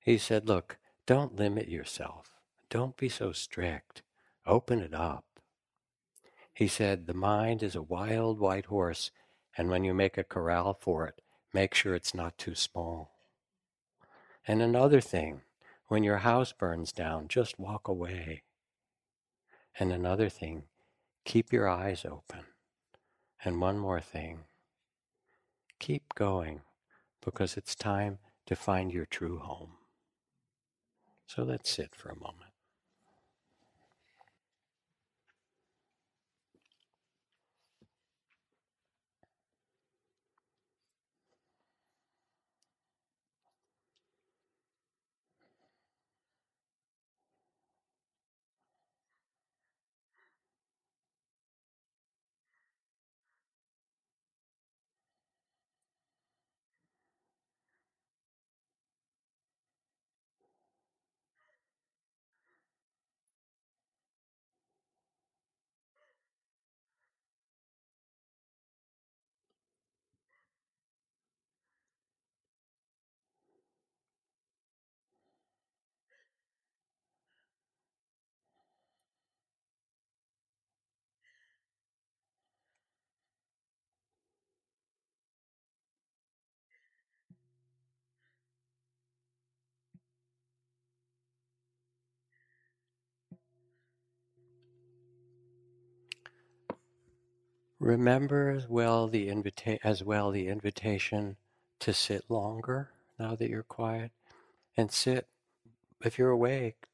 [SPEAKER 2] He said, Look, don't limit yourself. Don't be so strict. Open it up. He said, The mind is a wild white horse, and when you make a corral for it, make sure it's not too small. And another thing, when your house burns down, just walk away. And another thing, keep your eyes open. And one more thing, keep going because it's time to find your true home. So let's sit for a moment. Remember as well the invita- as well the invitation to sit longer now that you're quiet and sit if you're awake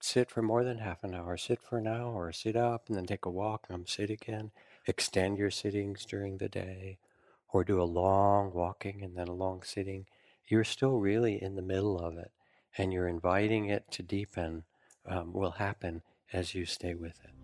[SPEAKER 2] sit for more than half an hour sit for an hour sit up and then take a walk and sit again extend your sittings during the day or do a long walking and then a long sitting. You're still really in the middle of it and you're inviting it to deepen um, will happen as you stay with it